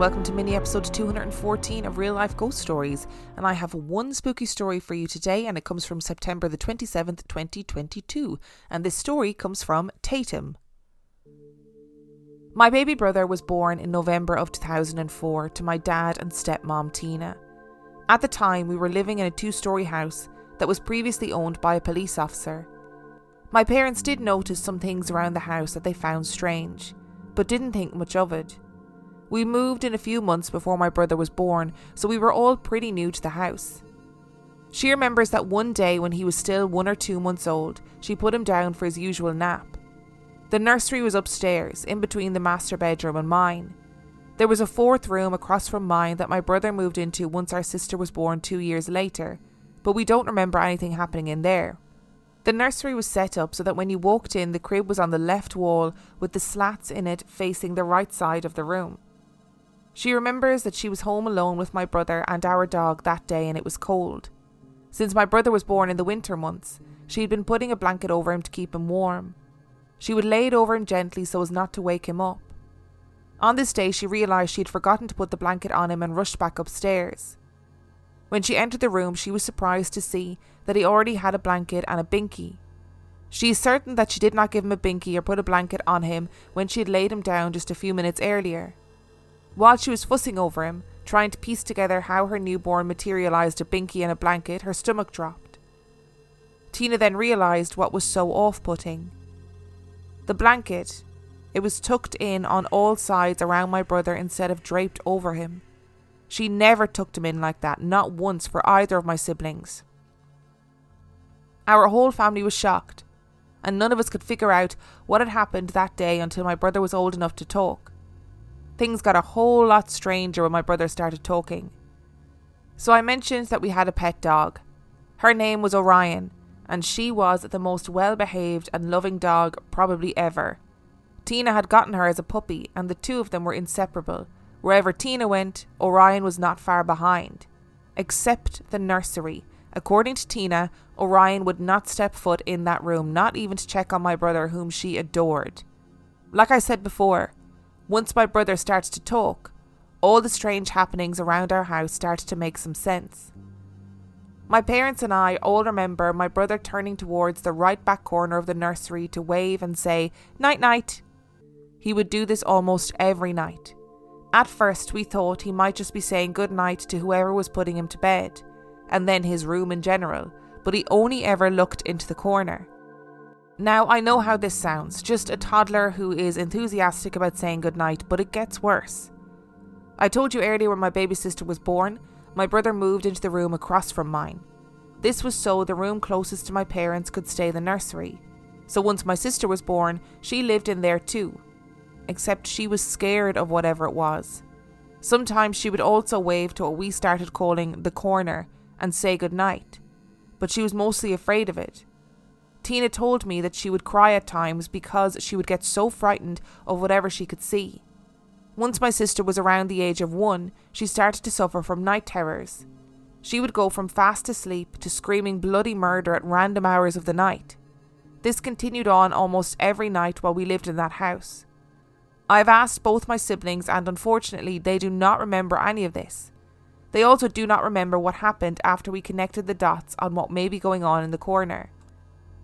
welcome to mini episode 214 of Real Life Ghost Stories. And I have one spooky story for you today, and it comes from September the 27th, 2022. And this story comes from Tatum. My baby brother was born in November of 2004 to my dad and stepmom Tina. At the time, we were living in a two story house that was previously owned by a police officer. My parents did notice some things around the house that they found strange, but didn't think much of it. We moved in a few months before my brother was born, so we were all pretty new to the house. She remembers that one day when he was still one or two months old, she put him down for his usual nap. The nursery was upstairs, in between the master bedroom and mine. There was a fourth room across from mine that my brother moved into once our sister was born two years later, but we don't remember anything happening in there. The nursery was set up so that when you walked in, the crib was on the left wall with the slats in it facing the right side of the room. She remembers that she was home alone with my brother and our dog that day and it was cold. Since my brother was born in the winter months, she had been putting a blanket over him to keep him warm. She would lay it over him gently so as not to wake him up. On this day, she realised she had forgotten to put the blanket on him and rushed back upstairs. When she entered the room, she was surprised to see that he already had a blanket and a binky. She is certain that she did not give him a binky or put a blanket on him when she had laid him down just a few minutes earlier. While she was fussing over him, trying to piece together how her newborn materialised a binky and a blanket, her stomach dropped. Tina then realised what was so off putting. The blanket, it was tucked in on all sides around my brother instead of draped over him. She never tucked him in like that, not once for either of my siblings. Our whole family was shocked, and none of us could figure out what had happened that day until my brother was old enough to talk. Things got a whole lot stranger when my brother started talking. So I mentioned that we had a pet dog. Her name was Orion, and she was the most well behaved and loving dog probably ever. Tina had gotten her as a puppy, and the two of them were inseparable. Wherever Tina went, Orion was not far behind. Except the nursery. According to Tina, Orion would not step foot in that room, not even to check on my brother, whom she adored. Like I said before, once my brother starts to talk, all the strange happenings around our house start to make some sense. My parents and I all remember my brother turning towards the right back corner of the nursery to wave and say, Night night. He would do this almost every night. At first, we thought he might just be saying good night to whoever was putting him to bed, and then his room in general, but he only ever looked into the corner. Now, I know how this sounds just a toddler who is enthusiastic about saying goodnight, but it gets worse. I told you earlier when my baby sister was born, my brother moved into the room across from mine. This was so the room closest to my parents could stay the nursery. So once my sister was born, she lived in there too. Except she was scared of whatever it was. Sometimes she would also wave to what we started calling the corner and say goodnight, but she was mostly afraid of it Tina told me that she would cry at times because she would get so frightened of whatever she could see. Once my sister was around the age of one, she started to suffer from night terrors. She would go from fast asleep to screaming bloody murder at random hours of the night. This continued on almost every night while we lived in that house. I have asked both my siblings, and unfortunately, they do not remember any of this. They also do not remember what happened after we connected the dots on what may be going on in the corner.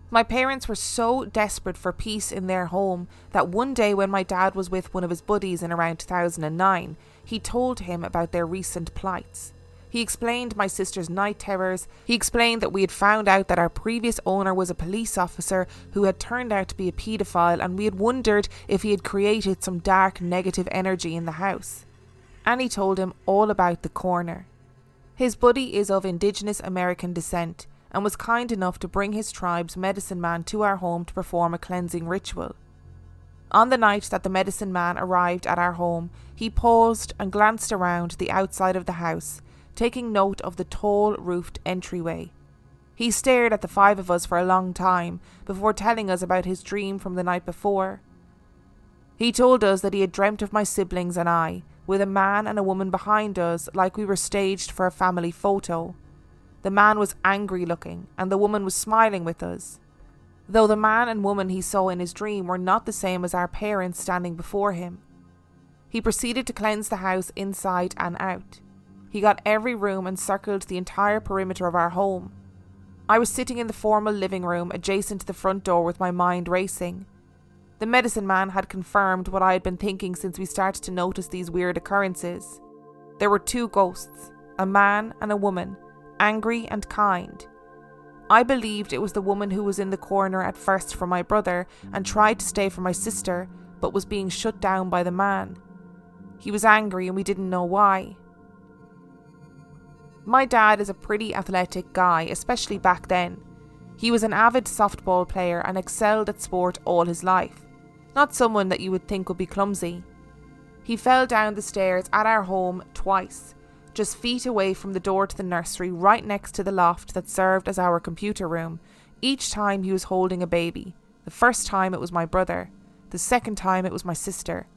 My parents were so desperate for peace in their home that one day when my dad was with one of his buddies in around 2009, he told him about their recent plights. He explained my sister's night terrors. He explained that we had found out that our previous owner was a police officer who had turned out to be a paedophile, and we had wondered if he had created some dark negative energy in the house. And he told him all about the corner. His buddy is of Indigenous American descent and was kind enough to bring his tribe's medicine man to our home to perform a cleansing ritual. On the night that the medicine man arrived at our home, he paused and glanced around the outside of the house, taking note of the tall roofed entryway. He stared at the five of us for a long time before telling us about his dream from the night before. He told us that he had dreamt of my siblings and I, with a man and a woman behind us like we were staged for a family photo. The man was angry looking, and the woman was smiling with us. Though the man and woman he saw in his dream were not the same as our parents standing before him. He proceeded to cleanse the house inside and out. He got every room and circled the entire perimeter of our home. I was sitting in the formal living room adjacent to the front door with my mind racing. The medicine man had confirmed what I had been thinking since we started to notice these weird occurrences. There were two ghosts, a man and a woman, angry and kind. I believed it was the woman who was in the corner at first for my brother and tried to stay for my sister, but was being shut down by the man. He was angry and we didn't know why. My dad is a pretty athletic guy, especially back then. He was an avid softball player and excelled at sport all his life. Not someone that you would think would be clumsy. He fell down the stairs at our home twice, just feet away from the door to the nursery, right next to the loft that served as our computer room. Each time he was holding a baby. The first time it was my brother, the second time it was my sister.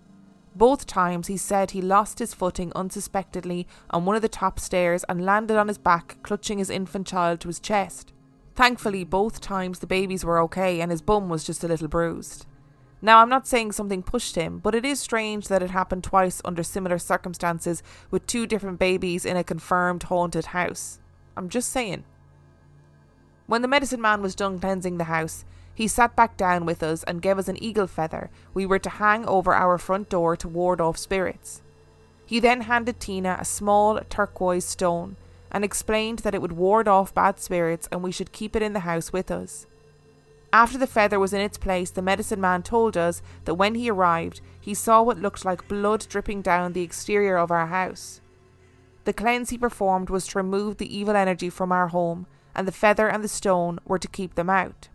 Both times he said he lost his footing unsuspectedly on one of the top stairs and landed on his back, clutching his infant child to his chest. Thankfully, both times the babies were okay and his bum was just a little bruised. Now, I'm not saying something pushed him, but it is strange that it happened twice under similar circumstances with two different babies in a confirmed haunted house. I'm just saying. When the medicine man was done cleansing the house, he sat back down with us and gave us an eagle feather we were to hang over our front door to ward off spirits. He then handed Tina a small turquoise stone and explained that it would ward off bad spirits and we should keep it in the house with us. After the feather was in its place, the medicine man told us that when he arrived, he saw what looked like blood dripping down the exterior of our house. The cleanse he performed was to remove the evil energy from our home, and the feather and the stone were to keep them out.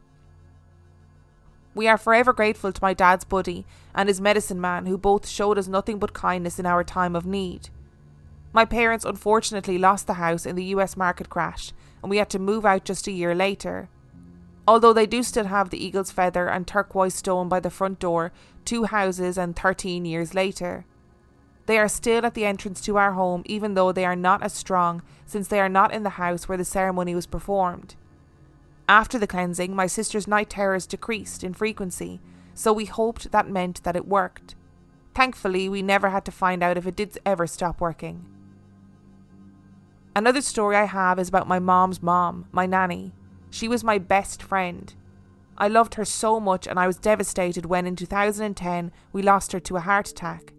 We are forever grateful to my dad's buddy and his medicine man, who both showed us nothing but kindness in our time of need. My parents unfortunately lost the house in the US market crash, and we had to move out just a year later. Although they do still have the eagle's feather and turquoise stone by the front door, two houses and 13 years later. They are still at the entrance to our home, even though they are not as strong, since they are not in the house where the ceremony was performed. After the cleansing, my sister's night terrors decreased in frequency, so we hoped that meant that it worked. Thankfully, we never had to find out if it did ever stop working. Another story I have is about my mom's mom, my nanny. She was my best friend. I loved her so much, and I was devastated when in 2010 we lost her to a heart attack.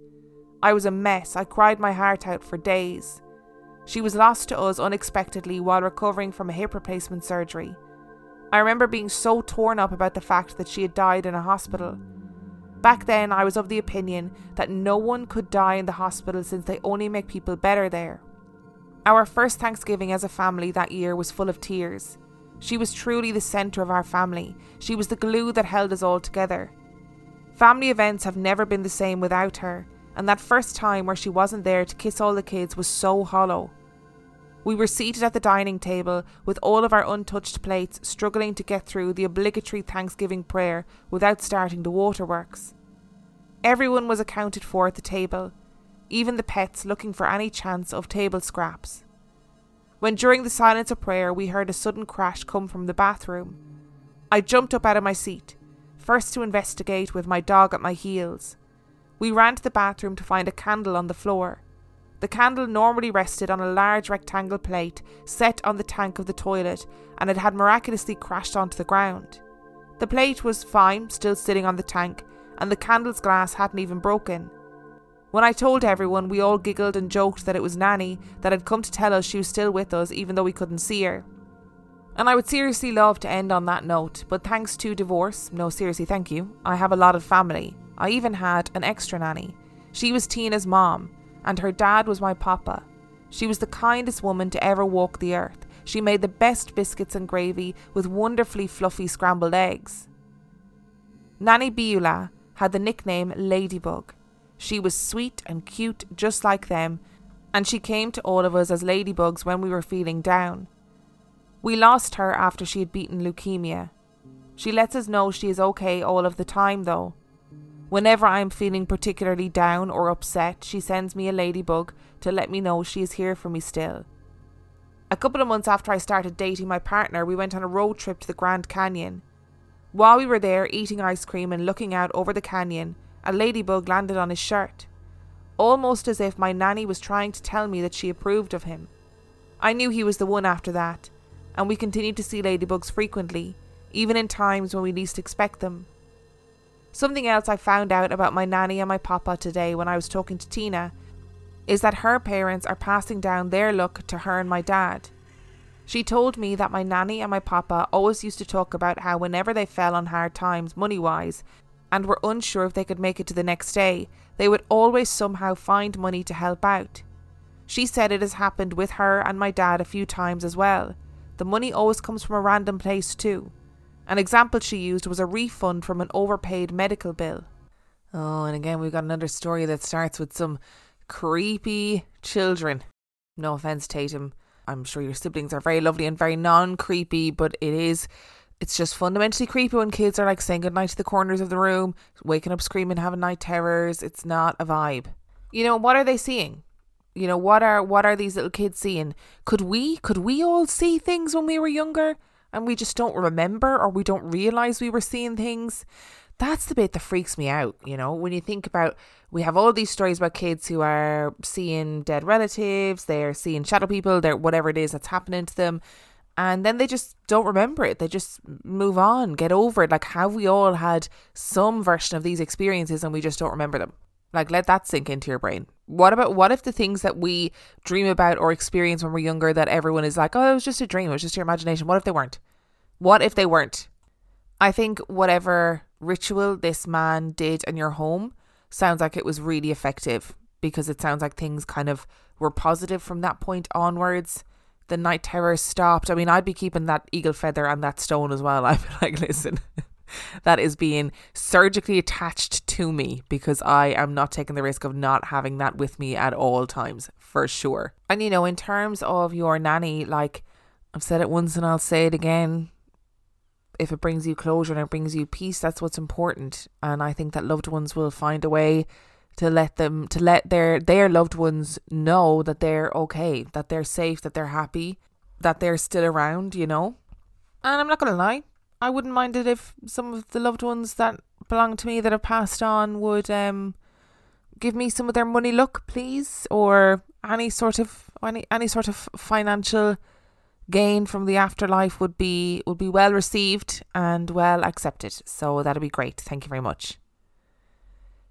I was a mess, I cried my heart out for days. She was lost to us unexpectedly while recovering from a hip replacement surgery. I remember being so torn up about the fact that she had died in a hospital. Back then, I was of the opinion that no one could die in the hospital since they only make people better there. Our first Thanksgiving as a family that year was full of tears. She was truly the centre of our family. She was the glue that held us all together. Family events have never been the same without her, and that first time where she wasn't there to kiss all the kids was so hollow. We were seated at the dining table with all of our untouched plates, struggling to get through the obligatory Thanksgiving prayer without starting the waterworks. Everyone was accounted for at the table, even the pets looking for any chance of table scraps. When during the silence of prayer we heard a sudden crash come from the bathroom, I jumped up out of my seat, first to investigate with my dog at my heels. We ran to the bathroom to find a candle on the floor. The candle normally rested on a large rectangle plate set on the tank of the toilet, and it had miraculously crashed onto the ground. The plate was fine, still sitting on the tank, and the candle's glass hadn't even broken. When I told everyone, we all giggled and joked that it was Nanny that had come to tell us she was still with us, even though we couldn't see her. And I would seriously love to end on that note, but thanks to divorce, no, seriously, thank you, I have a lot of family. I even had an extra nanny. She was Tina's mom, and her dad was my papa. She was the kindest woman to ever walk the earth. She made the best biscuits and gravy with wonderfully fluffy scrambled eggs. Nanny Beulah had the nickname Ladybug. She was sweet and cute, just like them, and she came to all of us as ladybugs when we were feeling down. We lost her after she had beaten leukemia. She lets us know she is okay all of the time, though. Whenever I am feeling particularly down or upset, she sends me a ladybug to let me know she is here for me still. A couple of months after I started dating my partner, we went on a road trip to the Grand Canyon. While we were there eating ice cream and looking out over the canyon, a ladybug landed on his shirt. almost as if my nanny was trying to tell me that she approved of him. I knew he was the one after that, and we continued to see ladybugs frequently, even in times when we least expect them. Something else I found out about my nanny and my papa today when I was talking to Tina is that her parents are passing down their luck to her and my dad. She told me that my nanny and my papa always used to talk about how whenever they fell on hard times money wise and were unsure if they could make it to the next day, they would always somehow find money to help out. She said it has happened with her and my dad a few times as well. The money always comes from a random place too. An example she used was a refund from an overpaid medical bill. Oh, and again, we've got another story that starts with some creepy children. No offense, Tatum. I'm sure your siblings are very lovely and very non creepy, but it is. It's just fundamentally creepy when kids are like saying goodnight to the corners of the room, waking up screaming, having night terrors. It's not a vibe. You know, what are they seeing? You know, what are what are these little kids seeing? Could we could we all see things when we were younger and we just don't remember or we don't realize we were seeing things? that's the bit that freaks me out, you know, when you think about we have all these stories about kids who are seeing dead relatives, they're seeing shadow people, they're whatever it is that's happening to them, and then they just don't remember it. They just move on, get over it. Like have we all had some version of these experiences and we just don't remember them? Like let that sink into your brain. What about what if the things that we dream about or experience when we're younger that everyone is like, "Oh, it was just a dream, it was just your imagination." What if they weren't? What if they weren't? I think whatever ritual this man did in your home sounds like it was really effective because it sounds like things kind of were positive from that point onwards. The night terror stopped. I mean, I'd be keeping that eagle feather and that stone as well. I'd be like, listen, that is being surgically attached to me because I am not taking the risk of not having that with me at all times, for sure. And you know, in terms of your nanny, like I've said it once and I'll say it again, if it brings you closure and it brings you peace, that's what's important. And I think that loved ones will find a way to let them to let their their loved ones know that they're okay, that they're safe, that they're happy, that they're still around, you know. And I'm not gonna lie, I wouldn't mind it if some of the loved ones that belong to me that have passed on would um give me some of their money look, please, or any sort of any any sort of financial gain from the afterlife would be would be well received and well accepted. So that'd be great. Thank you very much.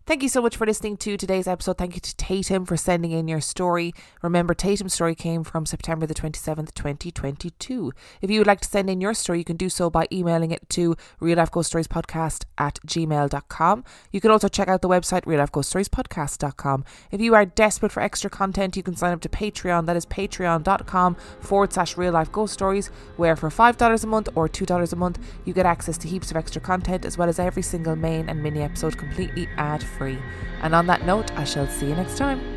Thank you so much for listening to today's episode. Thank you to Tatum for sending in your story. Remember, Tatum's story came from September the 27th, 2022. If you would like to send in your story, you can do so by emailing it to real life ghost stories podcast at gmail.com. You can also check out the website real life ghost stories podcast.com. If you are desperate for extra content, you can sign up to Patreon. That is patreon.com forward slash real life ghost stories, where for $5 a month or $2 a month, you get access to heaps of extra content as well as every single main and mini episode completely ad free free. And on that note, I shall see you next time.